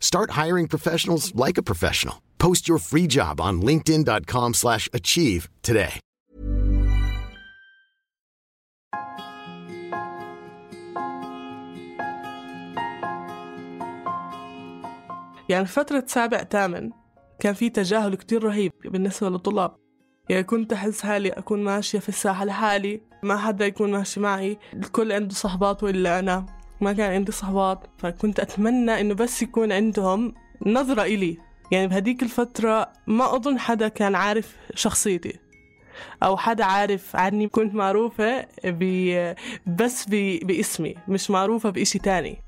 Start hiring professionals like a professional. Post your free job on linkedin.com/achieve slash achieve today. يعني فترة سابع ثامن كان في تجاهل كتير رهيب بالنسبة للطلاب يعني كنت أحس حالي أكون ماشية في الساحة لحالي ما حدا يكون ماشي معي الكل عنده صحباته إلا أنا ما كان عندي صحبات فكنت أتمنى إنه بس يكون عندهم نظرة إلي. يعني بهديك الفترة ما أظن حدا كان عارف شخصيتي أو حدا عارف عني. كنت معروفة ب... بس ب... باسمي مش معروفة بإشي تاني.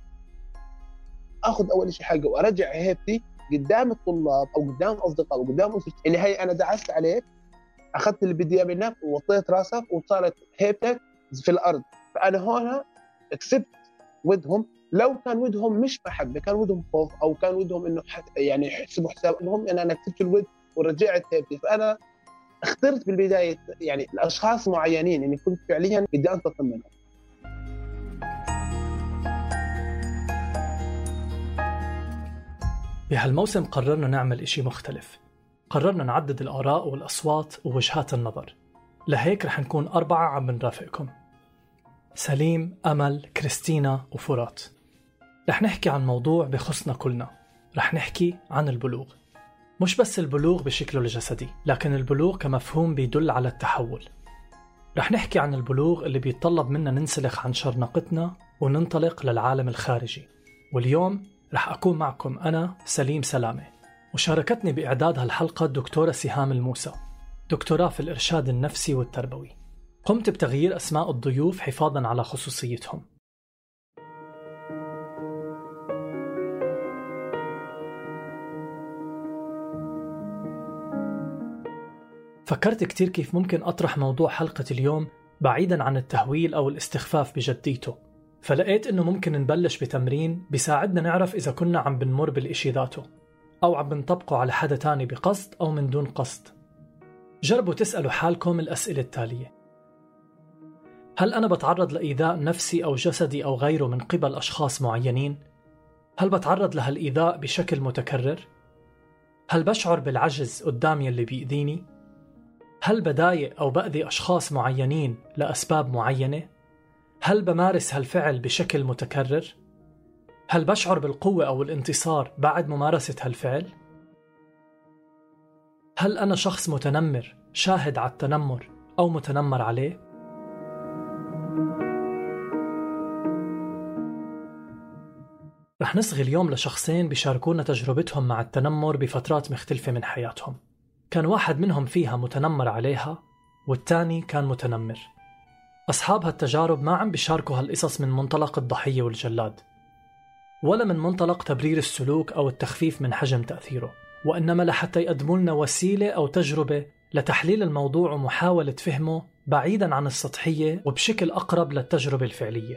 آخذ أول شيء حقه وأرجع هيبتي قدام الطلاب أو قدام اصدقاء أو قدام أسرتي اللي هي أنا دعست عليك أخذت اللي بدي إياه منك ووطيت راسك وصارت هيبتك في الأرض. فأنا هون كسبت ودهم لو كان ودهم مش محبه كان ودهم خوف أو كان ودهم إنه يعني يحسبوا حساب المهم إن أنا كسبت الود ورجعت هيبتي فأنا اخترت بالبداية يعني الأشخاص معينين إني كنت فعليا بدي أنتقم منهم. بهالموسم قررنا نعمل إشي مختلف. قررنا نعدد الآراء والأصوات ووجهات النظر. لهيك رح نكون أربعة عم نرافقكم. سليم، أمل، كريستينا وفرات. رح نحكي عن موضوع بخصنا كلنا. رح نحكي عن البلوغ. مش بس البلوغ بشكله الجسدي لكن البلوغ كمفهوم بيدل على التحول. رح نحكي عن البلوغ اللي بيتطلب منا ننسلخ عن شرنقتنا وننطلق للعالم الخارجي. واليوم رح أكون معكم أنا سليم سلامة. وشاركتني بإعداد هالحلقة الدكتورة سهام الموسى دكتوراه في الإرشاد النفسي والتربوي. قمت بتغيير أسماء الضيوف حفاظا على خصوصيتهم. فكرت كتير كيف ممكن أطرح موضوع حلقة اليوم بعيدا عن التهويل أو الاستخفاف بجديته فلقيت إنه ممكن نبلش بتمرين بيساعدنا نعرف إذا كنا عم بنمر بالإشي ذاته أو عم بنطبقه على حدا تاني بقصد أو من دون قصد. جربوا تسألوا حالكم الأسئلة التالية. هل أنا بتعرض لإيذاء نفسي أو جسدي أو غيره من قبل أشخاص معينين؟ هل بتعرض لهالإيذاء بشكل متكرر؟ هل بشعر بالعجز قدام يلي بيأذيني؟ هل بضايق أو بأذي أشخاص معينين لأسباب معينة؟ هل بمارس هالفعل بشكل متكرر؟ هل بشعر بالقوة أو الانتصار بعد ممارسة هالفعل؟ هل أنا شخص متنمر شاهد على التنمر أو متنمر عليه؟ رح نصغي اليوم لشخصين بيشاركونا تجربتهم مع التنمر بفترات مختلفة من حياتهم. كان واحد منهم فيها متنمر عليها والتاني كان متنمر. أصحاب هالتجارب ما عم بيشاركوا هالقصص من منطلق الضحية والجلاد ولا من منطلق تبرير السلوك أو التخفيف من حجم تأثيره وإنما لحتى يقدموا لنا وسيلة أو تجربة لتحليل الموضوع ومحاولة فهمه بعيدا عن السطحية وبشكل أقرب للتجربة الفعلية.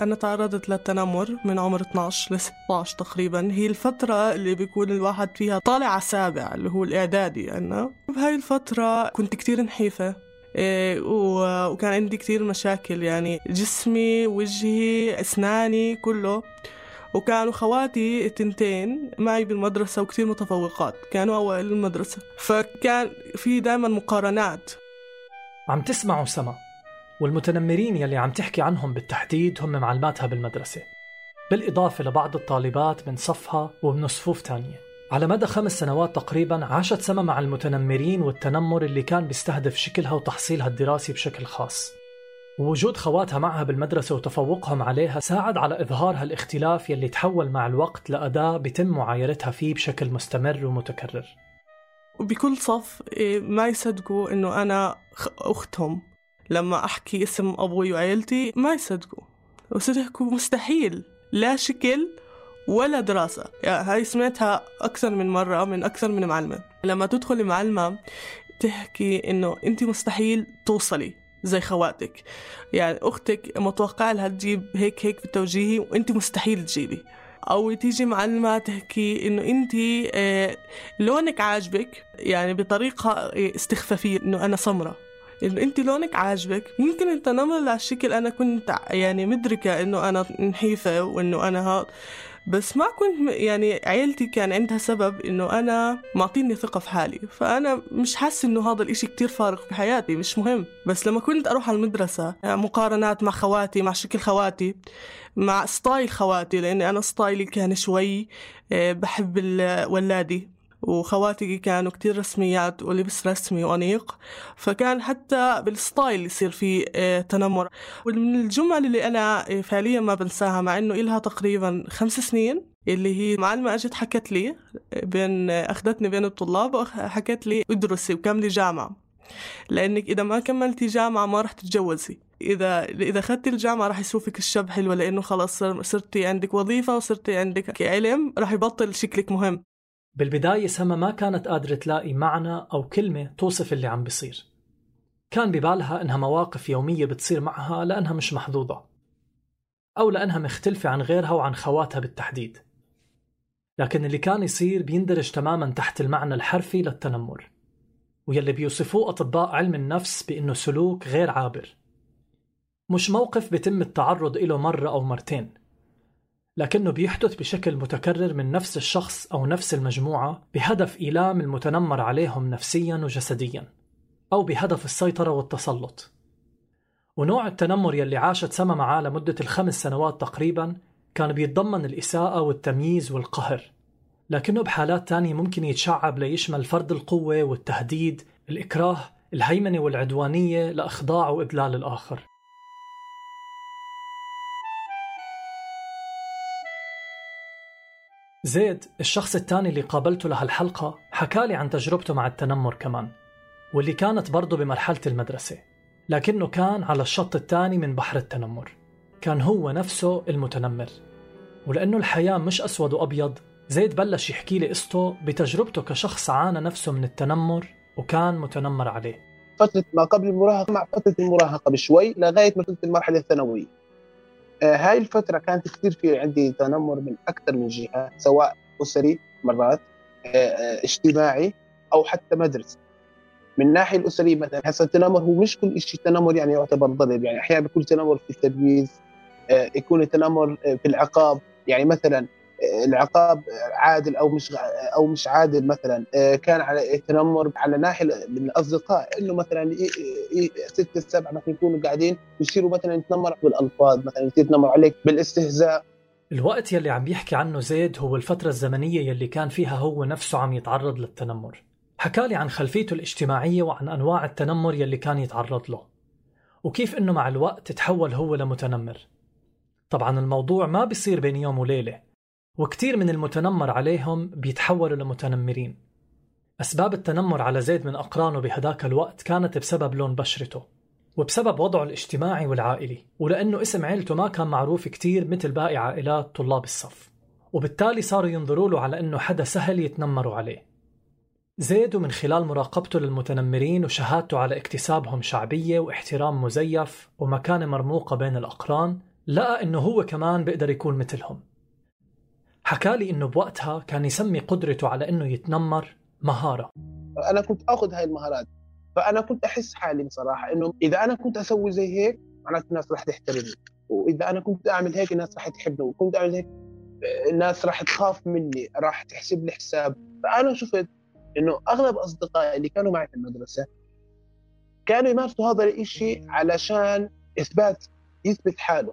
أنا تعرضت للتنمر من عمر 12 ل 16 تقريبا. هي الفترة اللي بيكون الواحد فيها طالع على اللي هو الإعدادي أنا. بهاي الفترة كنت كتير نحيفة إيه وكان عندي كتير مشاكل يعني جسمي وجهي أسناني كله. وكانوا خواتي التنتين معي بالمدرسة وكتير متفوقات كانوا أوائل المدرسة. فكان في دائما مقارنات. عم تسمعوا سما والمتنمرين يلي عم تحكي عنهم بالتحديد هم معلماتها بالمدرسة بالإضافة لبعض الطالبات من صفها ومن صفوف تانية. على مدى خمس سنوات تقريبا عاشت سما مع المتنمرين والتنمر اللي كان بيستهدف شكلها وتحصيلها الدراسي بشكل خاص. ووجود خواتها معها بالمدرسة وتفوقهم عليها ساعد على إظهار هالاختلاف يلي تحول مع الوقت لأداة بيتم معايرتها فيه بشكل مستمر ومتكرر. وبكل صف إيه، ما يصدقوا إنه أنا أختهم. لما أحكي اسم أبوي وعيلتي ما يصدقوا. وصدقوا مستحيل. لا شكل ولا دراسة. يعني هاي سمعتها أكثر من مرة من أكثر من معلمة. لما تدخلي معلمة تحكي إنه أنت مستحيل توصلي زي خواتك. يعني أختك متوقع لها تجيب هيك هيك بالتوجيهي وأنت مستحيل تجيبي. أو تيجي معلمة تحكي إنه انت آه، لونك عاجبك. يعني بطريقة استخفافية إنه أنا سمرة. انه انت لونك عاجبك ممكن التنمر لهالشكل أنا كنت يعني مدركة إنه أنا نحيفة وإنه أنا هاد. بس ما كنت يعني عيلتي كان عندها سبب إنه أنا معطيني ثقة في حالي. فأنا مش حاسة إنه هذا الإشي كتير فارق بحياتي مش مهم. بس لما كنت أروح على المدرسة يعني مقارنات مع خواتي مع شكل خواتي مع style خواتي لأني أنا style ي كان شوي آه، بحب الولادي وخواتي كانوا كتير رسميات ولبس رسمي وأنيق فكان حتى بالستايل يصير في آه، تنمر. ومن الجمل اللي أنا آه، فعليا ما بنساها مع إنه إلها تقريبا خمس سنين اللي هي معلمة أجت حكت لي آه، بين أخذتني بين الطلاب وحكت لي ادرسي وكملي جامعة. لأنك إذا ما كملتي جامعة ما رح تتجوزي. إذا إذا أخذتي الجامعة رح يشوفك الشاب حلوة لأنه خلص صرتي عندك وظيفة وصرتي عندك علم رح يبطل شكلك مهم. بالبداية سما ما كانت قادرة تلاقي معنى أو كلمة توصف اللي عم بيصير. كان ببالها إنها مواقف يومية بتصير معها لأنها مش محظوظة أو لأنها مختلفة عن غيرها وعن خواتها بالتحديد. لكن اللي كان يصير بيندرج تماما تحت المعنى الحرفي للتنمر ويلي بيوصفوه أطباء علم النفس بأنه سلوك غير عابر. مش موقف بيتم التعرض إله مرة أو مرتين. لكنه بيحدث بشكل متكرر من نفس الشخص أو نفس المجموعة بهدف إيلام المتنمر عليهم نفسيا وجسديا أو بهدف السيطرة والتسلط. ونوع التنمر يلي عاشت سما معاه لمدة الخمس سنوات تقريبا كان بيتضمن الإساءة والتمييز والقهر لكنه بحالات تانية ممكن يتشعب ليشمل فرض القوة والتهديد الإكراه الهيمنة والعدوانية لإخضاع وإذلال الآخر. زيد الشخص الثاني اللي قابلته لهالحلقة حكالي عن تجربته مع التنمر كمان واللي كانت برضه بمرحلة المدرسة لكنه كان على الشط الثاني من بحر التنمر كان هو نفسه المتنمر. ولأنه الحياة مش أسود وأبيض زيد بلش يحكي لي قصته بتجربته كشخص عانى نفسه من التنمر وكان متنمر عليه. فترة ما قبل المراهقة مع فترة المراهقة بشوي لغاية ما المرحلة الثانوية. هاي الفترة كانت كثير في عندي تنمر من أكثر من جهة سواء أسري مرات آه، آه، اجتماعي أو حتى مدرسي. من الناحية الأسرية مثلا هسه التنمر هو مش كل شيء تنمر يعني يعتبر ضرب. يعني أحيانا بيكون تنمر في التمييز يكون التنمر في العقاب. يعني مثلا العقاب عادل أو مش أو مش عادل مثلا آه، كان على التنمر على ناحية من الأصدقاء إنه مثلا ستة سبعة مثلا يكونوا قاعدين يصيروا مثلا يتنمر بالالفاظ مثلا يتنمر عليك بالاستهزاء. الوقت يلي عم بيحكي عنه زيد هو الفترة الزمنية يلي كان فيها هو نفسه عم يتعرض للتنمر. حكالي عن خلفيته الاجتماعية وعن أنواع التنمر يلي كان يتعرض له وكيف أنه مع الوقت تحول هو لمتنمر. طبعا الموضوع ما بيصير بين يوم وليلة وكتير من المتنمر عليهم بيتحولوا لمتنمرين. أسباب التنمر على زيد من أقرانه بهداك الوقت كانت بسبب لون بشرته وبسبب وضعه الاجتماعي والعائلي ولأنه اسم عيلته ما كان معروف كتير مثل باقي عائلات طلاب الصف. وبالتالي صاروا ينظروا له على أنه حدا سهل يتنمروا عليه. زيد ومن خلال مراقبته للمتنمرين وشهادته على اكتسابهم شعبية واحترام مزيف ومكانة مرموقة بين الأقران لقى أنه هو كمان بيقدر يكون مثلهم. حكالي إنه بوقتها كان يسمي قدرته على إنه يتنمر مهارة. أنا كنت آخذ هاي المهارات فأنا كنت أحس حالي بصراحة إنه إذا أنا كنت أسوي زي هيك معناته الناس راح تحترمني وإذا أنا كنت أعمل هيك الناس راح تحبني وكنت أعمل هيك الناس راح تخاف مني راح تحسب لي حساب. فأنا شفت إنه أغلب أصدقائي اللي كانوا معي في المدرسة كانوا يمارسوا هذا الشيء علشان إثبات يثبت حاله.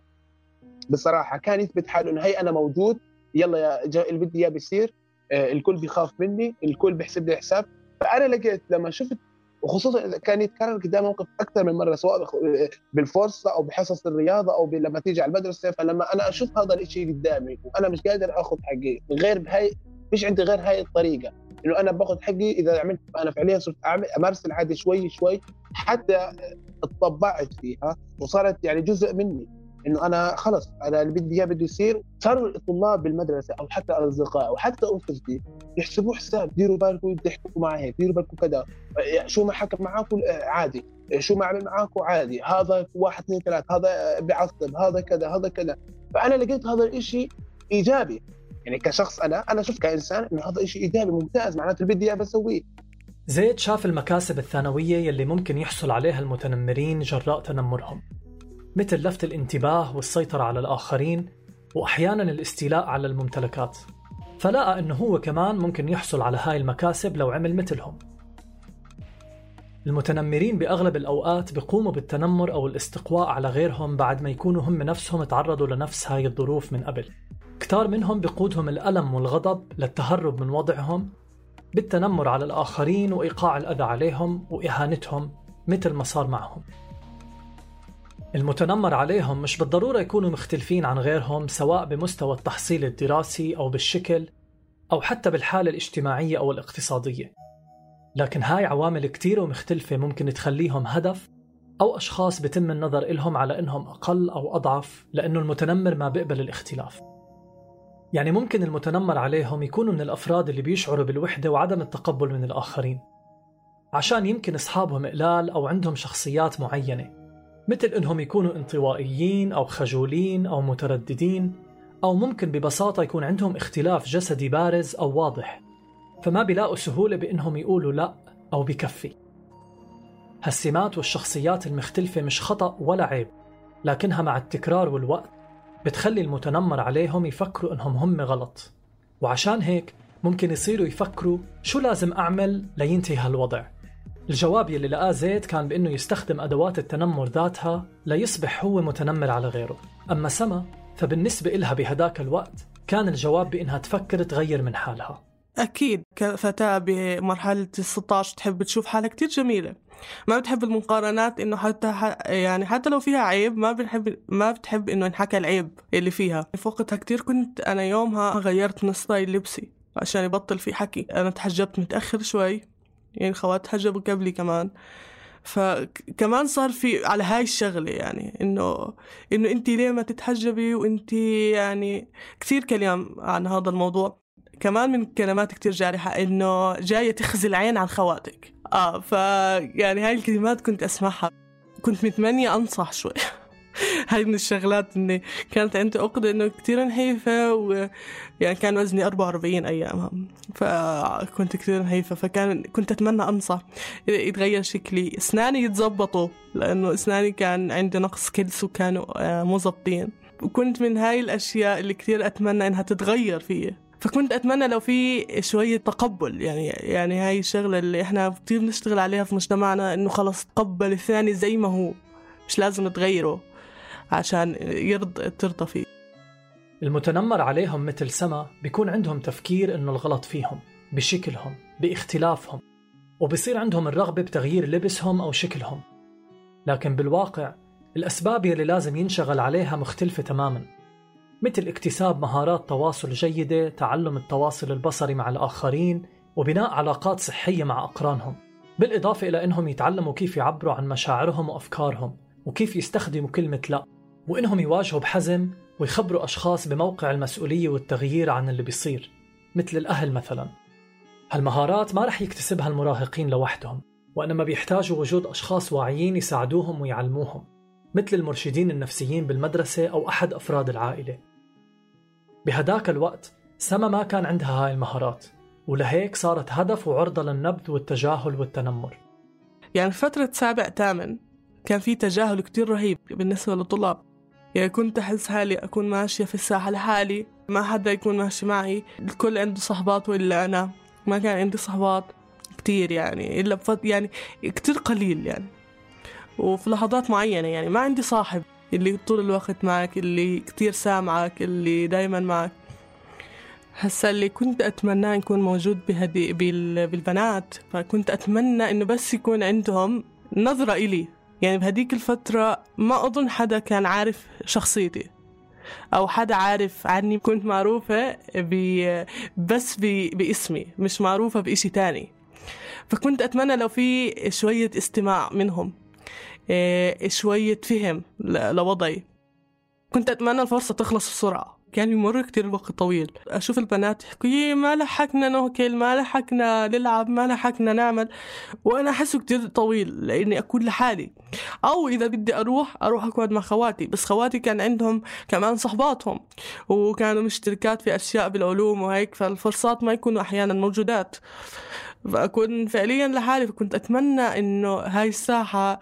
بصراحة كان يثبت حاله إنه هي أنا موجود يلا يا اللي بدي إياه بيصير آه، الكل بيخاف مني الكل بيحسب لي حساب. فأنا لقيت لما شفت وخصوصا إذا كان يتكرر قدام موقف أكثر من مرة سواء بالفرصة أو بحصص الرياضة أو لما تيجي على المدرسة فلما أنا أشوف هذا الشيء قدامي وأنا مش قادر آخذ حقي غير بهاي مش عندي غير هاي الطريقة. إنه أنا باخذ حقي إذا عملت أنا فعليا صرت أعمل أمارس العادة شوي شوي حتى اتطبعت فيها وصارت يعني جزء مني. إنه أنا خلص أنا اللي بدي إياه بده يصير صاروا الطلاب بالمدرسة أو حتى الأصدقاء أو حتى أنفسي يحسبوه حساب ديروا بالكم تحكوا معه هيك ديروا بالكم كذا شو ما حكى معاكم عادي شو ما عمل معاكم عادي هذا واحد اثنين ثلاث هذا بيعصب هذا كذا هذا كذا. فأنا لقيت هذا الشيء إيجابي. يعني كشخص أنا أنا شفت كإنسان إنه هذا شيء إيجابي ممتاز معناته اللي بدي إياه بسويه. زيد شاف المكاسب الثانوية يلي ممكن يحصل عليها المتنمرين جراء تنمرهم. مثل لفت الانتباه والسيطرة على الآخرين وأحيانا الاستيلاء على الممتلكات. فلقى أنه هو كمان ممكن يحصل على هاي المكاسب لو عمل مثلهم. المتنمرين بأغلب الأوقات بيقوموا بالتنمر أو الاستقواء على غيرهم بعد ما يكونوا هم نفسهم تعرضوا لنفس هاي الظروف من قبل. كتار منهم بقودهم الألم والغضب للتهرب من وضعهم بالتنمر على الآخرين وإيقاع الأذى عليهم وإهانتهم مثل ما صار معهم. المتنمر عليهم مش بالضرورة يكونوا مختلفين عن غيرهم سواء بمستوى التحصيل الدراسي أو بالشكل أو حتى بالحالة الاجتماعية أو الاقتصادية. لكن هاي عوامل كتير ومختلفة ممكن تخليهم هدف أو أشخاص بتم النظر إلهم على إنهم أقل أو أضعف لأنه المتنمر ما بيقبل الاختلاف. يعني ممكن المتنمر عليهم يكونوا من الأفراد اللي بيشعروا بالوحدة وعدم التقبل من الآخرين. عشان يمكن أصحابهم قلال أو عندهم شخصيات معينة. مثل إنهم يكونوا انطوائيين أو خجولين أو مترددين أو ممكن ببساطة يكون عندهم اختلاف جسدي بارز أو واضح فما بيلاقوا سهولة بإنهم يقولوا لا أو بكفي. هالسمات والشخصيات المختلفة مش خطأ ولا عيب لكنها مع التكرار والوقت بتخلي المتنمر عليهم يفكروا إنهم هم غلط. وعشان هيك ممكن يصيروا يفكروا شو لازم أعمل لينتهي هالوضع. الجواب يلي لقاه زيد كان بأنه يستخدم أدوات التنمر ذاتها ليصبح هو متنمر على غيره. أما سما فبالنسبة إلها بهداك الوقت كان الجواب بأنها تفكر تغير من حالها. أكيد. كفتاة بمرحلة ال 16 تحب تشوف حالها كتير جميلة. ما بتحب المقارنات إنه حتى يعني حتى لو فيها عيب ما بنحب ما بتحب إنه ينحكى العيب اللي فيها. في وقتها كتير كنت أنا يومها غيرت من ستايل لبسي عشان يبطل في حكي. أنا تحجبت متأخر شوي. يعني خوات حجبوا قبلي كمان. فكمان صار في على هاي الشغلة يعني إنه إنه أنت ليه ما تتحجبي؟ وأنت يعني كثير كلام عن هذا الموضوع. كمان من كلمات كتير جارحة إنه جاية تخزي العين عن خواتك. آه ف يعني هاي الكلمات كنت أسمعها. كنت متمنية أنصح شوي. هاي من الشغلات إني كانت عندي عقدة إنه كثير نحيفة و يعني كان وزني 44 أيامها. فكنت كثير نحيفة. فكان كنت أتمنى أنصح. يتغير شكلي. أسناني يتزبطوا. لأنه أسناني كان عندي نقص كلس وكانوا آه، مو ظابطين وكنت من هاي الأشياء اللي كثير أتمنى إنها تتغير فيي. فكنت أتمنى لو في شوية تقبل. يعني يعني هاي الشغلة اللي إحنا كثير بنشتغل عليها في مجتمعنا إنه خلص تقبل الثاني زي ما هو. مش لازم تغيره. عشان يرضى ترضى فيه. المتنمر عليهم مثل سما بيكون عندهم تفكير إنه الغلط فيهم بشكلهم باختلافهم وبصير عندهم الرغبة بتغيير لبسهم أو شكلهم. لكن بالواقع الأسباب يلي لازم ينشغل عليها مختلفة تماما مثل اكتساب مهارات تواصل جيدة تعلم التواصل البصري مع الآخرين وبناء علاقات صحية مع أقرانهم بالإضافة إلى أنهم يتعلموا كيف يعبروا عن مشاعرهم وأفكارهم وكيف يستخدموا كلمة لا. وإنهم يواجهوا بحزم ويخبروا أشخاص بموقع المسؤولية والتغيير عن اللي بيصير مثل الأهل مثلا. هالمهارات ما رح يكتسبها المراهقين لوحدهم وإنما بيحتاجوا وجود أشخاص واعيين يساعدوهم ويعلموهم مثل المرشدين النفسيين بالمدرسة أو أحد أفراد العائلة. بهداك الوقت سما ما كان عندها هاي المهارات ولهيك صارت هدف وعرضة للنبذ والتجاهل والتنمر. يعني فترة سابع ثامن كان في تجاهل كتير رهيب بالنسبة للطلاب. يعني كنت أحس حالي أكون ماشية في الساحة لحالي. ما حدا يكون ماشي معي. الكل عنده صحبات وإلا أنا. ما كان عندي صحبات كتير يعني. إلا بفضل يعني كتير قليل يعني. وفي لحظات معينة يعني. ما عندي صاحب اللي طول الوقت معك اللي كتير سامعك اللي دايما معك. هسا اللي كنت أتمناه يكون موجود بهدي بالبنات. فكنت أتمنى إنه بس يكون عندهم نظرة إلي. يعني بهديك الفترة ما أظن حدا كان عارف شخصيتي أو حدا عارف عني. كنت معروفة بي بس باسمي مش معروفة بإشي تاني. فكنت أتمنى لو في شوية استماع منهم إيه، شوية فهم لوضعي. كنت أتمنى الفرصة تخلص بسرعة. كان يمر كتير وقت طويل. أشوف البنات يحكوا ما لحقنا نوكل ما لحقنا نلعب ما لحقنا نعمل. وأنا أحسه كتير طويل لأني أكون لحالي. أو إذا بدي أروح أروح أقعد مع خواتي. بس خواتي كان عندهم كمان صحباتهم وكانوا مشتركات في أشياء بالعلوم وهيك فالفرصات ما يكونوا أحيانا موجودات. فأكون فعليا لحالي فكنت أتمنى إنه هاي الساحة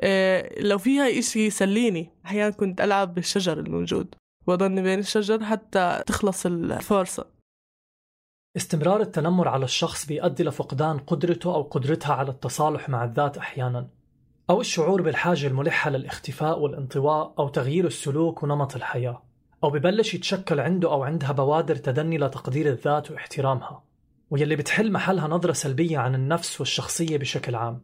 آه، لو فيها إشي يسليني. أحيانا كنت ألعب بالشجر الموجود. وأضلني بين الشجر حتى تخلص الفرصة. استمرار التنمر على الشخص بيؤدي لفقدان قدرته أو قدرتها على التصالح مع الذات أحيانا أو الشعور بالحاجة الملحة للاختفاء والانطواء أو تغيير السلوك ونمط الحياة أو ببلش يتشكل عنده أو عندها بوادر تدني لتقدير الذات واحترامها ويلي بتحل محلها نظرة سلبية عن النفس والشخصية بشكل عام.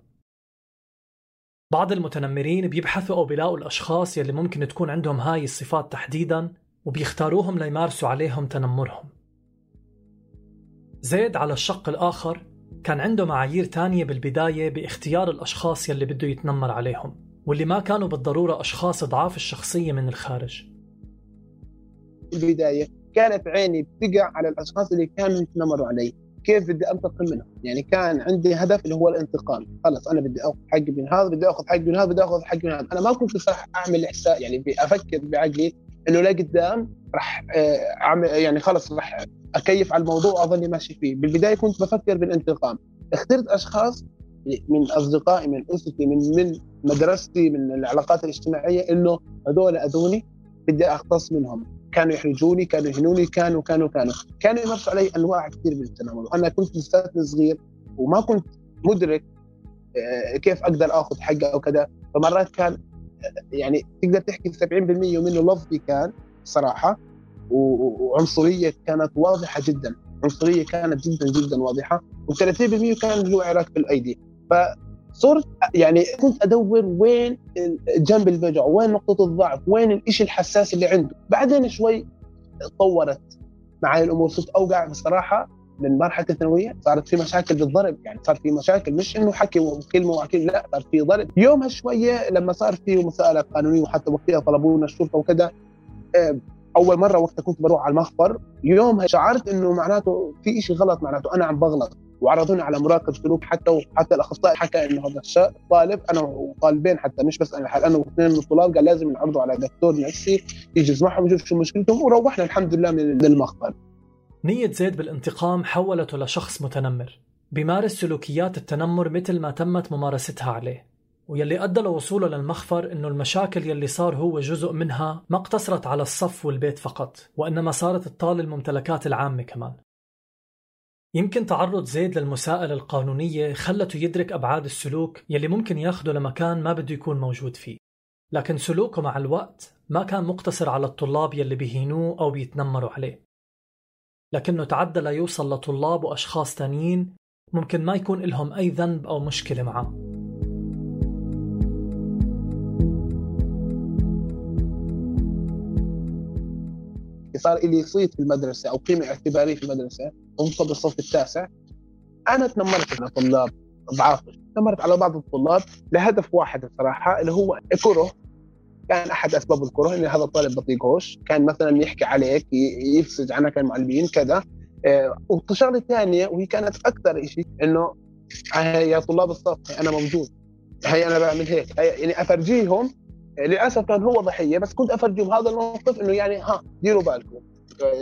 بعض المتنمرين بيبحثوا أو بيلاقوا الأشخاص يلي ممكن تكون عندهم هاي الصفات تحديدا وبيختاروهم ليمارسوا عليهم تنمرهم. زيد على الشق الآخر كان عنده معايير تانية بالبداية باختيار الأشخاص يلي بده يتنمر عليهم واللي ما كانوا بالضرورة أشخاص ضعاف الشخصية من الخارج. البداية كانت عيني بتقع على الأشخاص اللي كانوا يتنمروا علي. كيف بدي أنتقم منهم يعني كان عندي هدف اللي هو الانتقام خلص أنا بدي أخذ حقي من هذا بدي أخذ حقي من هذا بدي أخذ حقي من هذا. أنا ما كنت صح أعمل إحساس يعني أفكر بعقلي إنه لقدام راح آه، أعمل يعني خلص راح أكيف على الموضوع واظني ماشي فيه. بالبداية كنت بفكر بالانتقام. اخترت أشخاص من أصدقائي من أسرتي من من مدرستي من العلاقات الاجتماعية إنه هذول أذوني بدي أختص منهم. كانوا يحرجوني كانوا يهنوني كانوا كانوا كانوا. كانوا يمارسوا علي أنواع كثير من التنمر. وأنا كنت لساتني صغير وما كنت مدرك آه، كيف أقدر آخذ حقه أو كذا. فمرات كان آه، يعني تقدر تحكي 70% منه لفظي كان صراحة وعنصرية كانت واضحة جدا. عنصرية كانت جدا جدا واضحة. و30% كان هو عراك بالأيدي. ف صرت يعني كنت أدور وين جنب الوجع وين نقطة الضعف وين الإشي الحساس اللي عنده. بعدين شوي تطورت معي الأمور صرت أوقع بصراحة من مرحلة الثانوية صارت في مشاكل بالضرب يعني صار في مشاكل مش إنه حكي وكلمه وكلمه لا صار في ضرب. يومها شوية لما صار في مساءلة قانونية وحتى وقتها طلبونا الشرطة وكذا أول مرة وقتها كنت بروح على المخبر يومها شعرت إنه معناته في شيء غلط معناته أنا عم بغلط. وعرضوني على مراقب سلوك حتى وحتى الأخصائي حكى انه هذا الطالب أنا وطالبين حتى مش بس أنا أنا واثنين من الطلاب قال لازم نعرضه على دكتور نفسي يجي يسمعهم يشوف شو مشكلتهم وروحنا الحمد لله من المخبر نية زيد بالانتقام حولته لشخص متنمر بيمارس سلوكيات التنمر مثل ما تمت ممارستها عليه ويلي أدى لوصوله للمخفر إنه المشاكل يلي صار هو جزء منها ما اقتصرت على الصف والبيت فقط وإنما صارت تطال الممتلكات العامة كمان. يمكن تعرض زيد للمساءلة القانونية خلته يدرك أبعاد السلوك يلي ممكن ياخده لمكان ما بده يكون موجود فيه. لكن سلوكه مع الوقت ما كان مقتصر على الطلاب يلي بيهينوه أو بيتنمروا عليه. لكنه تعدى ليوصل لطلاب وأشخاص تانيين ممكن ما يكون لهم أي ذنب أو مشكلة معه. صار لي صيت في المدرسة أو قيمة اعتبارية في المدرسة اوصل بالصف التاسع. أنا تنمرت على طلاب ضعاف تنمرت على بعض الطلاب لهدف واحد الصراحه اللي هو كره كان أحد أسباب الكرة إن هذا الطالب بطيقوش كان مثلا يحكي عليك يفسد عنك المعلمين كذا. آه، والشغله الثانية وهي كانت أكثر شيء إنه يا طلاب الصف أنا موجود هي أنا بعمل هيك يعني أفرجيهم للأسف كان هو ضحية بس كنت افرجهم هذا الموقف إنه يعني ها ديروا بالكم.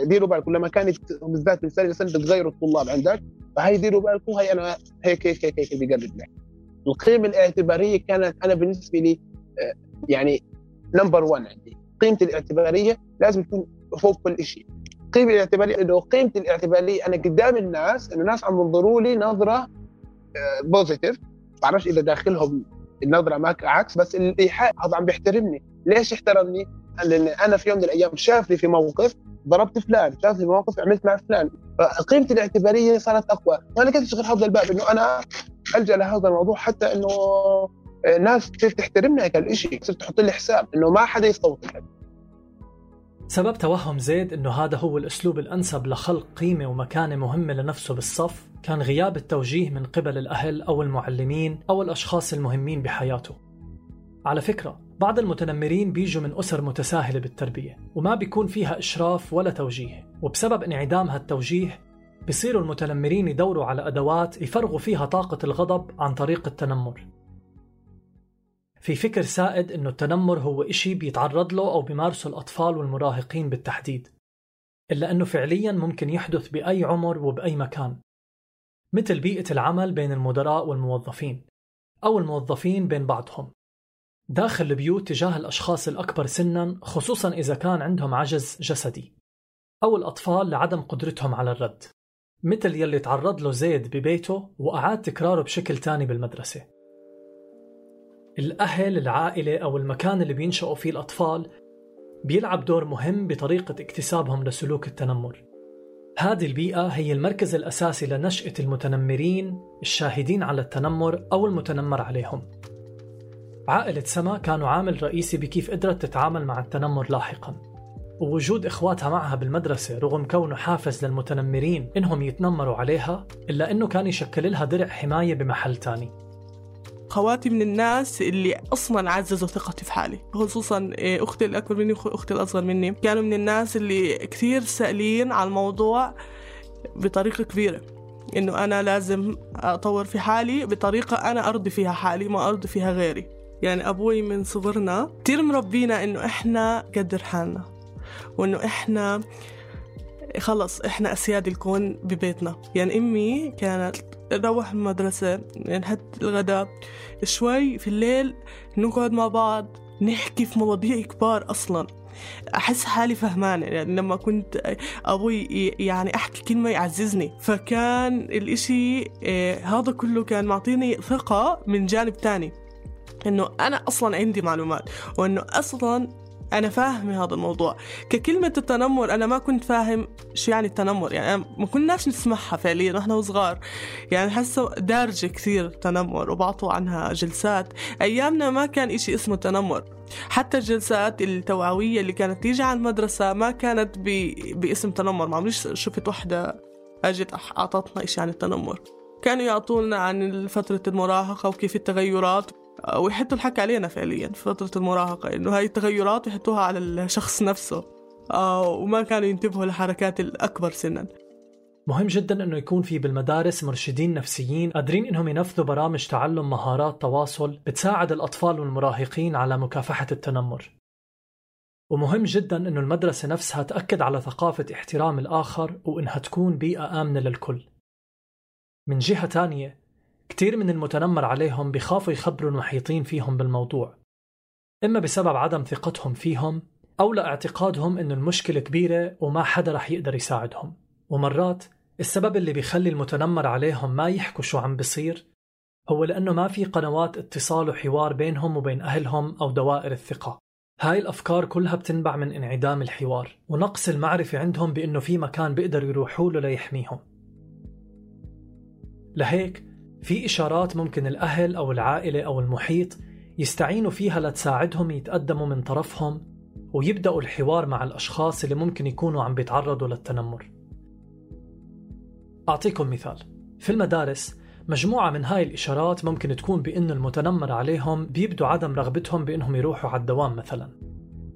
ديروا بالكم. لما كانت بالذات من سنه لسنه تغيروا الطلاب عندك فهي ديروا بالكم هي أنا هيك هيك هيك, هيك بقرب لك. القيمة الاعتبارية كانت أنا بالنسبة لي آه، يعني نمبر 1 عندي. قيمتي الاعتبارية لازم تكون فوق كل شيء. قيمتي الاعتبارية انه قيمتي الاعتبارية أنا قدام الناس انه الناس عم ينظروا لي نظرة بوزيتيف آه، بعرفش إذا داخلهم النظرة معك عكس بس الايحاء هذا عم بيحترمني. ليش احترمني؟ لأن أنا في يوم من الأيام شافني في موقف ضربت فلان شافني في موقف عملت مع فلان. فقيمتي الاعتبارية صارت أقوى. فانا كنت اشغل هذا الباب إنه أنا ألجأ لهذا الموضوع حتى إنه ناس تصير تحترمني هيك شيء تصير تحط لي حساب إنه ما حدا يصوت سبب توهم زيد إنه هذا هو الأسلوب الأنسب لخلق قيمة ومكانة مهمة لنفسه بالصف. كان غياب التوجيه من قبل الأهل أو المعلمين أو الأشخاص المهمين بحياته. على فكرة بعض المتنمرين بيجوا من أسر متساهلة بالتربية وما بيكون فيها إشراف ولا توجيه، وبسبب انعدام هالتوجيه بصيروا المتنمرين يدوروا على أدوات يفرغوا فيها طاقة الغضب عن طريق التنمر. في فكر سائد إنه التنمر هو إشي بيتعرض له أو بيمارسه الأطفال والمراهقين بالتحديد إلا إنه فعليا ممكن يحدث بأي عمر وبأي مكان مثل بيئة العمل بين المدراء والموظفين أو الموظفين بين بعضهم. داخل البيوت تجاه الأشخاص الأكبر سنا خصوصا إذا كان عندهم عجز جسدي أو الأطفال لعدم قدرتهم على الرد مثل يلي تعرض له زيد ببيته وأعاد تكراره بشكل تاني بالمدرسة. الأهل العائلة أو المكان اللي بينشأوا فيه الأطفال بيلعب دور مهم بطريقة اكتسابهم لسلوك التنمر. هذه البيئة هي المركز الأساسي لنشأة المتنمرين الشاهدين على التنمر أو المتنمر عليهم. عائلة سما كانوا عامل رئيسي بكيف قدرت تتعامل مع التنمر لاحقا. ووجود إخواتها معها بالمدرسة رغم كونه حافز للمتنمرين إنهم يتنمروا عليها إلا إنه كان يشكل لها درع حماية بمحل تاني. خواتي من الناس اللي أصلا عززوا ثقتي في حالي خصوصا إيه، أختي الأكبر مني واختي الأصغر مني. كانوا من الناس اللي كثير سائلين على الموضوع بطريقة كبيرة إنه أنا لازم أطور في حالي بطريقة أنا أرضي فيها حالي ما أرضي فيها غيري. يعني أبوي من صغرنا كثير مربينا إنه إحنا قدر حالنا وإنه إحنا خلص إحنا أسياد الكون ببيتنا. يعني أمي كانت نروح المدرسة نحط الغداء شوي في الليل نقعد مع بعض نحكي في مواضيع كبار أصلا. أحس حالي فهمانة يعني لما كنت أبوي يعني أحكي كلمة يعززني. فكان الإشي آه، هذا كله كان معطيني ثقة من جانب تاني. إنه أنا أصلا عندي معلومات وإنه أصلا أنا فاهم هذا الموضوع. ككلمة التنمر أنا ما كنت فاهم شو يعني التنمر. يعني ما كناش نسمعها فعليا وإحنا وصغار. يعني حاسة دارجة كثير تنمر وبعطوا عنها جلسات. أيامنا ما كان إشي اسمه تنمر حتى الجلسات التوعوية اللي كانت تيجي على المدرسة ما كانت ب... باسم تنمر. ما عمريش شفت وحدة أجت أعطتنا إشي عن التنمر. كانوا يعطونا عن فترة المراهقة وكيف التغيرات. ويحطوا الحكي علينا فعليا في فترة المراهقة إنه هاي التغيرات يحطوها على الشخص نفسه آه وما كانوا ينتبهوا لحركات الأكبر سنا مهم جدا إنه يكون في بالمدارس مرشدين نفسيين قادرين إنهم ينفذوا برامج تعلم مهارات تواصل بتساعد الأطفال والمراهقين على مكافحة التنمر. ومهم جدا إنه المدرسة نفسها تأكد على ثقافة احترام الآخر وإنها تكون بيئة آمنة للكل. من جهة تانية كتير من المتنمر عليهم بخافوا يخبروا المحيطين فيهم بالموضوع. إما بسبب عدم ثقتهم فيهم أو لاعتقادهم إنه المشكلة كبيرة وما حدا رح يقدر يساعدهم. ومرات السبب اللي بيخلي المتنمر عليهم ما يحكوا شو عم بصير هو لأنه ما في قنوات اتصال وحوار بينهم وبين أهلهم أو دوائر الثقة. هاي الأفكار كلها بتنبع من انعدام الحوار ونقص المعرفة عندهم بأنه في مكان بيقدروا يروحوا له ليحميهم. لهيك في إشارات ممكن الأهل أو العائلة أو المحيط يستعينوا فيها لتساعدهم يتقدموا من طرفهم ويبدأوا الحوار مع الأشخاص اللي ممكن يكونوا عم بيتعرضوا للتنمر. أعطيكم مثال. في المدارس مجموعة من هاي الإشارات ممكن تكون بأنه المتنمر عليهم بيبدوا عدم رغبتهم بأنهم يروحوا على الدوام مثلا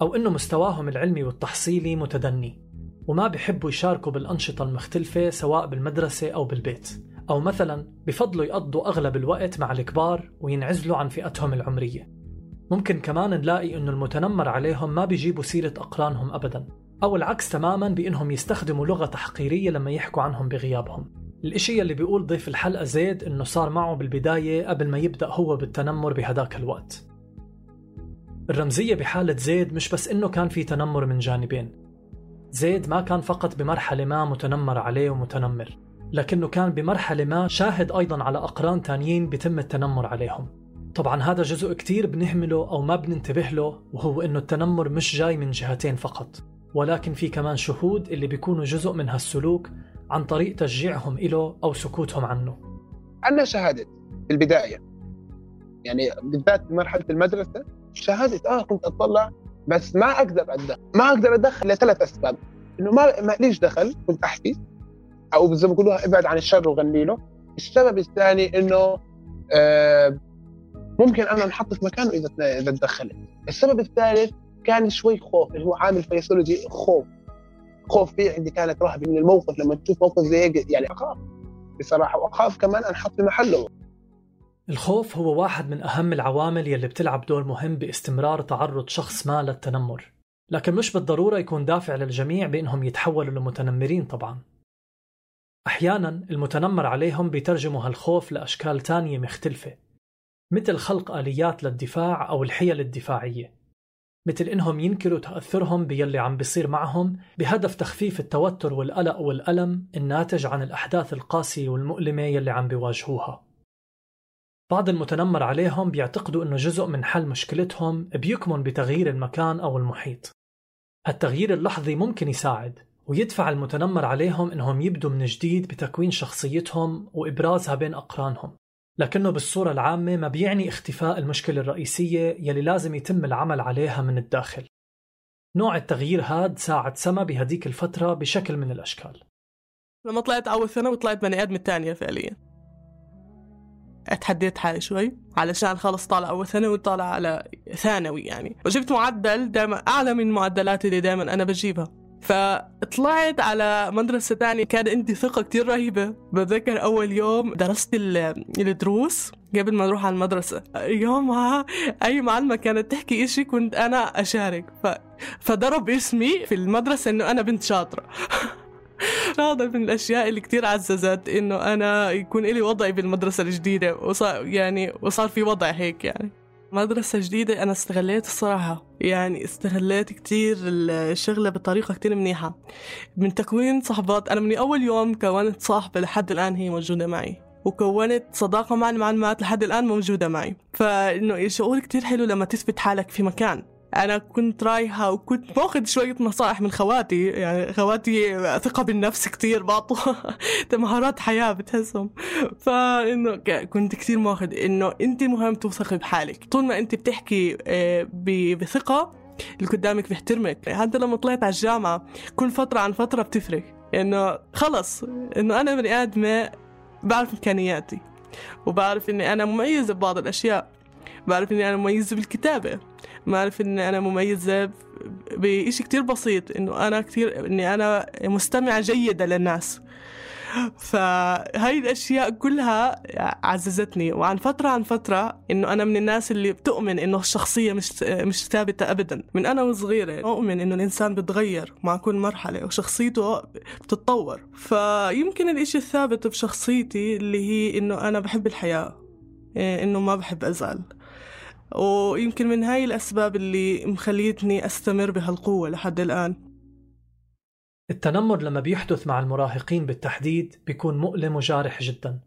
أو أنه مستواهم العلمي والتحصيلي متدني وما بحبوا يشاركوا بالأنشطة المختلفة سواء بالمدرسة أو بالبيت. أو مثلا بفضلوا يقضوا أغلب الوقت مع الكبار وينعزلوا عن فئتهم العمرية. ممكن كمان نلاقي أنه المتنمر عليهم ما بيجيبوا سيرة أقرانهم أبدا أو العكس تماما بأنهم يستخدموا لغة تحقيرية لما يحكوا عنهم بغيابهم. الإشي اللي بيقول ضيف الحلقة زيد أنه صار معه بالبداية قبل ما يبدأ هو بالتنمر بهداك الوقت. الرمزية بحالة زيد مش بس إنه كان في تنمر من جانبين. زيد ما كان فقط بمرحلة ما متنمر عليه ومتنمر. لكنه كان بمرحلة ما شاهد أيضا على أقران تانيين بتم التنمر عليهم. طبعا هذا جزء كتير بنهمله أو ما بننتبه له وهو إنه التنمر مش جاي من جهتين فقط. ولكن في كمان شهود اللي بيكونوا جزء من هالسلوك عن طريق تشجيعهم إله أو سكوتهم عنه. عندنا شهادة في البداية يعني بالذات مرحلة المدرسة شهادة آه كنت أطلع بس ما أقدر ادخل ما أقدر أدخل لثلاث أسباب. إنه ما ليش دخل؟ كنت احكي أو زي ما بيقولوها ابعد عن الشر وغني له السبب الثاني إنه آه ممكن أنا انحط في مكانه إذا إذا تدخلت. السبب الثالث كان شوي خوف اللي هو عامل فيسولوجي خوف. خوف في عندي كانت رهبه من الموقف لما تشوف موقف زي هيك يعني أخاف بصراحة وأخاف كمان انحط في محله. الخوف هو واحد من أهم العوامل يلي بتلعب دور مهم باستمرار تعرض شخص ما للتنمر. لكن مش بالضرورة يكون دافع للجميع بأنهم يتحولوا لمتنمرين طبعا. أحيانا المتنمر عليهم بيترجموا هالخوف لأشكال تانية مختلفة مثل خلق آليات للدفاع أو الحيل الدفاعية مثل إنهم ينكروا تأثرهم باللي عم بيصير معهم بهدف تخفيف التوتر والقلق والألم الناتج عن الأحداث القاسية والمؤلمة يلي عم بيواجهوها. بعض المتنمر عليهم بيعتقدوا إنه جزء من حل مشكلتهم بيكمن بتغيير المكان أو المحيط. هالتغيير اللحظي ممكن يساعد ويدفع المتنمر عليهم إنهم يبدوا من جديد بتكوين شخصيتهم وإبرازها بين أقرانهم. لكنه بالصورة العامة ما بيعني اختفاء المشكلة الرئيسية يلي لازم يتم العمل عليها من الداخل. نوع التغيير هاد ساعد سما بهديك الفترة بشكل من الأشكال. لما طلعت أول سنة وطلعت بني آدم الثانية فعليا. اتحديت حالي شوي علشان خلص طالع أول سنة وطالع على ثانوي يعني. وجبت معدل دائما أعلى من معدلاتي اللي دائما أنا بجيبها. فطلعت على مدرسة تانية كان عندي ثقة كتير رهيبة. بتذكر أول يوم درست الدروس قبل ما نروح على المدرسة. يومها أي معلمة كانت تحكي إشي كنت أنا أشارك. ف... فضرب اسمي في المدرسة إنه أنا بنت شاطرة. هذا من الأشياء اللي كتير عززت إنه أنا يكون لي وضعي بالمدرسة الجديدة. وصار يعني وصار في وضع هيك يعني. مدرسة جديدة أنا استغليت الصراحة يعني استغليت كتير الشغلة بطريقة كتير منيحة. من تكوين صحبات أنا من أول يوم كونت صاحبة لحد الآن هي موجودة معي. وكونت صداقة مع المعلمات لحد الآن موجودة معي. فإنه شعور كتير حلو لما تثبت حالك في مكان. أنا كنت رايحة وكنت باخذ شوية نصائح من خواتي يعني خواتي ثقة بالنفس كتير بعطوا مهارات حياة بتحسهم. فإنه كنت كتير ماخذ إنه أنت مهم توثقي بحالك. طول ما أنت بتحكي آه، بثقة اللي قدامك بيحترمك. حتى لما طلعت على الجامعة كل فترة عن فترة بتفرق. إنه خلص إنه أنا بني آدمة بعرف إمكانياتي. وبعرف إني أنا مميزة ببعض الأشياء. بعرف إني أنا مميزة بالكتابة. بعرف إني أنا مميزة بشيء كتير بسيط إنه أنا كتير إني أنا مستمعة جيدة للناس. فهاي الأشياء كلها عززتني وعن فترة عن فترة إنه أنا من الناس اللي بتؤمن إنه الشخصية مش مش ثابتة ابدا. من أنا وصغيرة أؤمن إنه الإنسان بتغير مع كل مرحلة وشخصيته بتتطور. فيمكن الإشي الثابت بشخصيتي اللي هي إنه أنا بحب الحياة إيه، إنه ما بحب أزعل. ويمكن من هاي الأسباب اللي مخليتني أستمر بهالقوة لحد الآن. التنمر لما بيحدث مع المراهقين بالتحديد بيكون مؤلم وجارح جدا.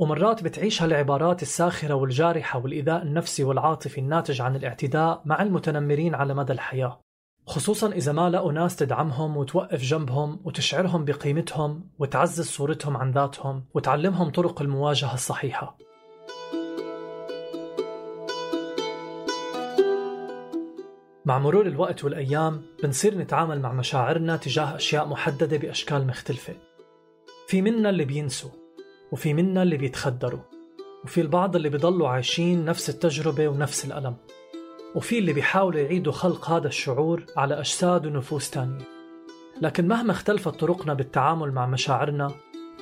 ومرات بتعيش هالعبارات الساخرة والجارحة والإيذاء النفسي والعاطفي الناتج عن الاعتداء مع المتنمرين على مدى الحياة. خصوصا إذا ما لقوا ناس تدعمهم وتوقف جنبهم وتشعرهم بقيمتهم وتعزز صورتهم عن ذاتهم وتعلمهم طرق المواجهة الصحيحة. مع مرور الوقت والأيام بنصير نتعامل مع مشاعرنا تجاه أشياء محددة بأشكال مختلفة. في منا اللي بينسوا وفي منا اللي بيتخدروا وفي البعض اللي بيضلوا عايشين نفس التجربة ونفس الألم وفي اللي بيحاولوا يعيدوا خلق هذا الشعور على أجساد ونفوس تانية. لكن مهما اختلفت طرقنا بالتعامل مع مشاعرنا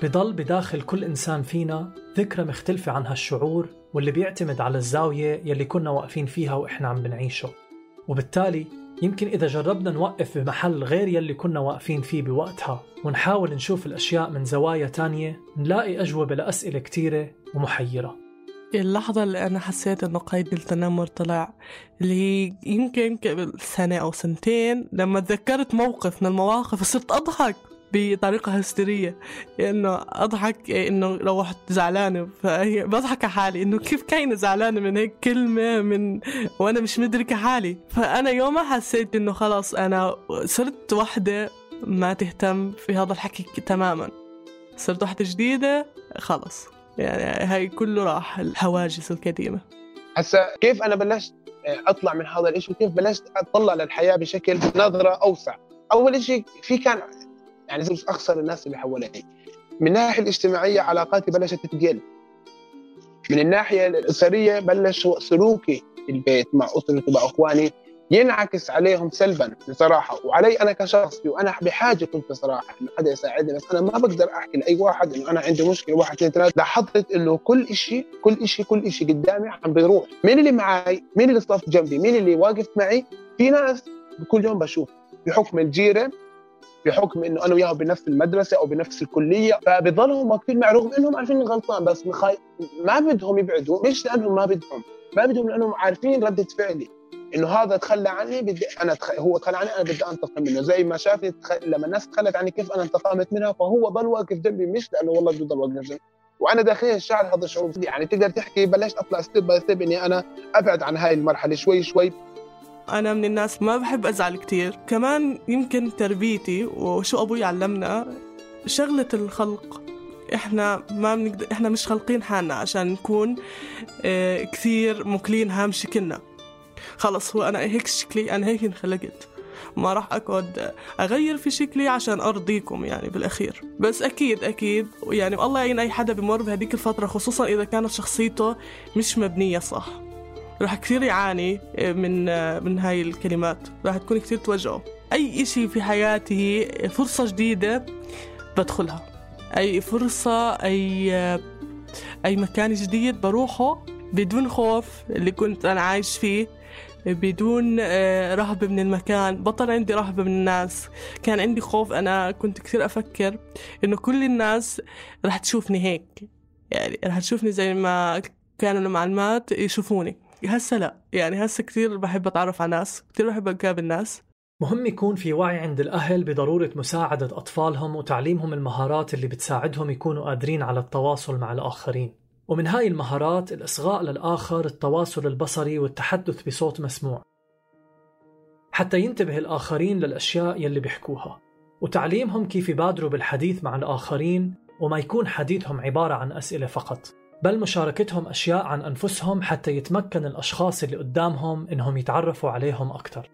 بضل بداخل كل إنسان فينا ذكرى مختلفة عن هالشعور واللي بيعتمد على الزاوية يلي كنا واقفين فيها وإحنا عم بنعيشه. وبالتالي يمكن إذا جربنا نوقف بمحل غير يلي كنا واقفين فيه بوقتها ونحاول نشوف الأشياء من زوايا تانية نلاقي أجوبة لأسئلة كتيرة ومحيرة. اللحظة اللي أنا حسيت إنه قيد التنمر طلع اللي هي يمكن قبل سنة أو سنتين لما تذكرت موقف من المواقف صرت أضحك. بطريقة هستيرية إنه أضحك إنه لو رحت زعلانة فهي بضحك على حالي إنه كيف كاينة زعلانة من هيك كلمة من وأنا مش مدركة حالي. فأنا يومها حسيت إنه خلاص أنا صرت وحدة ما تهتم في هذا الحكي تماما. صرت وحدة جديدة خلص يعني هاي كله راح الهواجس القديمة. هسا كيف أنا بلشت أطلع من هذا الإشي؟ وكيف بلشت أطلع للحياة بشكل نظرة أوسع؟ أول شيء في كان يعني زي اخسر الناس اللي حواليني من الناحيه الاجتماعية علاقاتي بلشت تقل من الناحية الأسرية بلش سلوكي في البيت مع أسرتي مع إخواني ينعكس عليهم سلبا بصراحة. وعلي أنا كشخص وأنا بحاجة كنت بصراحة إنه حدا يساعدني بس أنا ما بقدر أحكي لأي واحد إنه أنا عندي مشكلة واحد اثنين ثلاثة. لاحظت إنه كل شيء كل شيء كل شيء قدامي عم بيروح. مين اللي معي مين اللي صف جنبي؟ مين اللي واقف معي؟ في ناس كل يوم بشوف. بحكم الجيرة بحكم إنه أنا وياهم بنفس المدرسة أو بنفس الكلية فبضلهم واقفين معي رغم إنهم عارفين غلطان بس مخاي... ما بدهم يبعدوا. مش لأنهم ما بدهم. ما بدهم لأنهم عارفين ردة فعلي. إنه هذا تخلى عني بدي أنا تخ... هو تخلى عني أنا بدي أنتقم منه. زي ما شافني تخ... لما الناس تخلت عني كيف أنا انتقمت منها فهو ضل واقف جنبي مش لأنه والله بده يضل واقف جنبي. وأنا داخليا أشعر هذا الشعور يعني تقدر تحكي بلشت أطلع step by step إني أنا أبعد عن هاي المرحلة شوي شوي. أنا من الناس ما بحب أزعل كتير. كمان يمكن تربيتي وشو أبوي علمنا شغلة الخلق. إحنا ما بنقدر إحنا مش خالقين حالنا عشان نكون آه كثير مكلين هام شكلنا خلص هو أنا هيك شكلي أنا هيك انخلقت. ما راح أقعد أغير في شكلي عشان أرضيكم يعني بالأخير. بس أكيد أكيد يعني والله يعين أي حدا بمر بهديك الفترة خصوصا إذا كانت شخصيته مش مبنية صح. راح كثير يعاني من من هاي الكلمات. راح تكون كثير توجعه. أي إشي في حياتي فرصة جديدة بدخلها. أي فرصة أي أي مكان جديد بروحه بدون خوف اللي كنت أنا عايش فيه بدون رهبة من المكان. بطل عندي رهبة من الناس. كان عندي خوف. أنا كنت كثير أفكر إنه كل الناس رح تشوفني هيك. يعني رح تشوفني زي ما كانوا المعلمات يشوفوني. هسه لا. يعني هسه كثير بحب أتعرف على ناس كثير بحب أقابل ناس. مهم يكون في وعي عند الأهل بضرورة مساعدة أطفالهم وتعليمهم المهارات اللي بتساعدهم يكونوا قادرين على التواصل مع الآخرين. ومن هاي المهارات الإصغاء للآخر التواصل البصري والتحدث بصوت مسموع. حتى ينتبه الآخرين للأشياء يلي بيحكوها. وتعليمهم كيف يبادروا بالحديث مع الآخرين وما يكون حديثهم عبارة عن أسئلة فقط. بل مشاركتهم أشياء عن أنفسهم حتى يتمكن الأشخاص اللي قدامهم إنهم يتعرفوا عليهم أكثر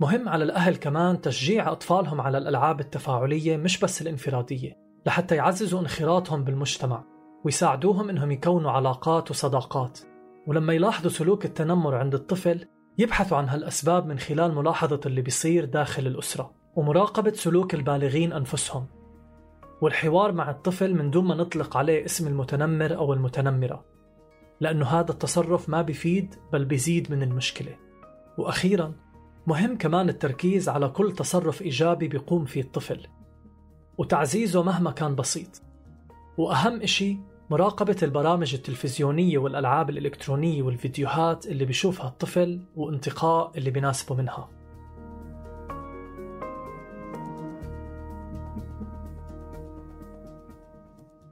مهم على الأهل كمان تشجيع أطفالهم على الألعاب التفاعلية مش بس الانفرادية لحتى يعززوا انخراطهم بالمجتمع ويساعدوهم إنهم يكونوا علاقات وصداقات. ولما يلاحظوا سلوك التنمر عند الطفل يبحثوا عن هالأسباب من خلال ملاحظة اللي بيصير داخل الأسرة ومراقبة سلوك البالغين أنفسهم. والحوار مع الطفل من دون ما نطلق عليه اسم المتنمر أو المتنمرة لأنه هذا التصرف ما بيفيد بل بيزيد من المشكلة. وأخيرا مهم كمان التركيز على كل تصرف إيجابي بيقوم فيه الطفل وتعزيزه مهما كان بسيط. وأهم إشي مراقبة البرامج التلفزيونية والألعاب الإلكترونية والفيديوهات اللي بيشوفها الطفل وانتقاء اللي بيناسبه منها.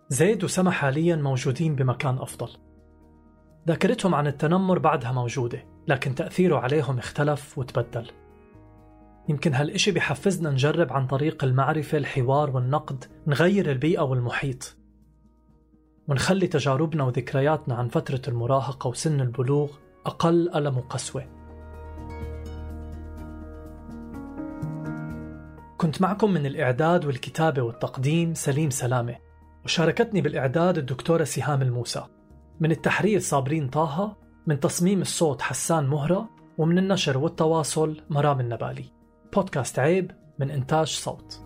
زيد وسما حاليا موجودين بمكان أفضل. ذاكرتهم عن التنمر بعدها موجودة لكن تأثيره عليهم اختلف وتبدل. يمكن هالإشي بحفزنا نجرب عن طريق المعرفة الحوار والنقد نغير البيئة والمحيط. ونخلي تجاربنا وذكرياتنا عن فترة المراهقة وسن البلوغ أقل ألم وقسوة. كنت معكم من الإعداد والكتابة والتقديم سليم سلامة. وشاركتني بالإعداد الدكتورة سهام الموسى. من التحرير صابرين طه من تصميم الصوت حسان مهرة ومن النشر والتواصل مرام النبالي. بودكاست عيب من إنتاج صوت.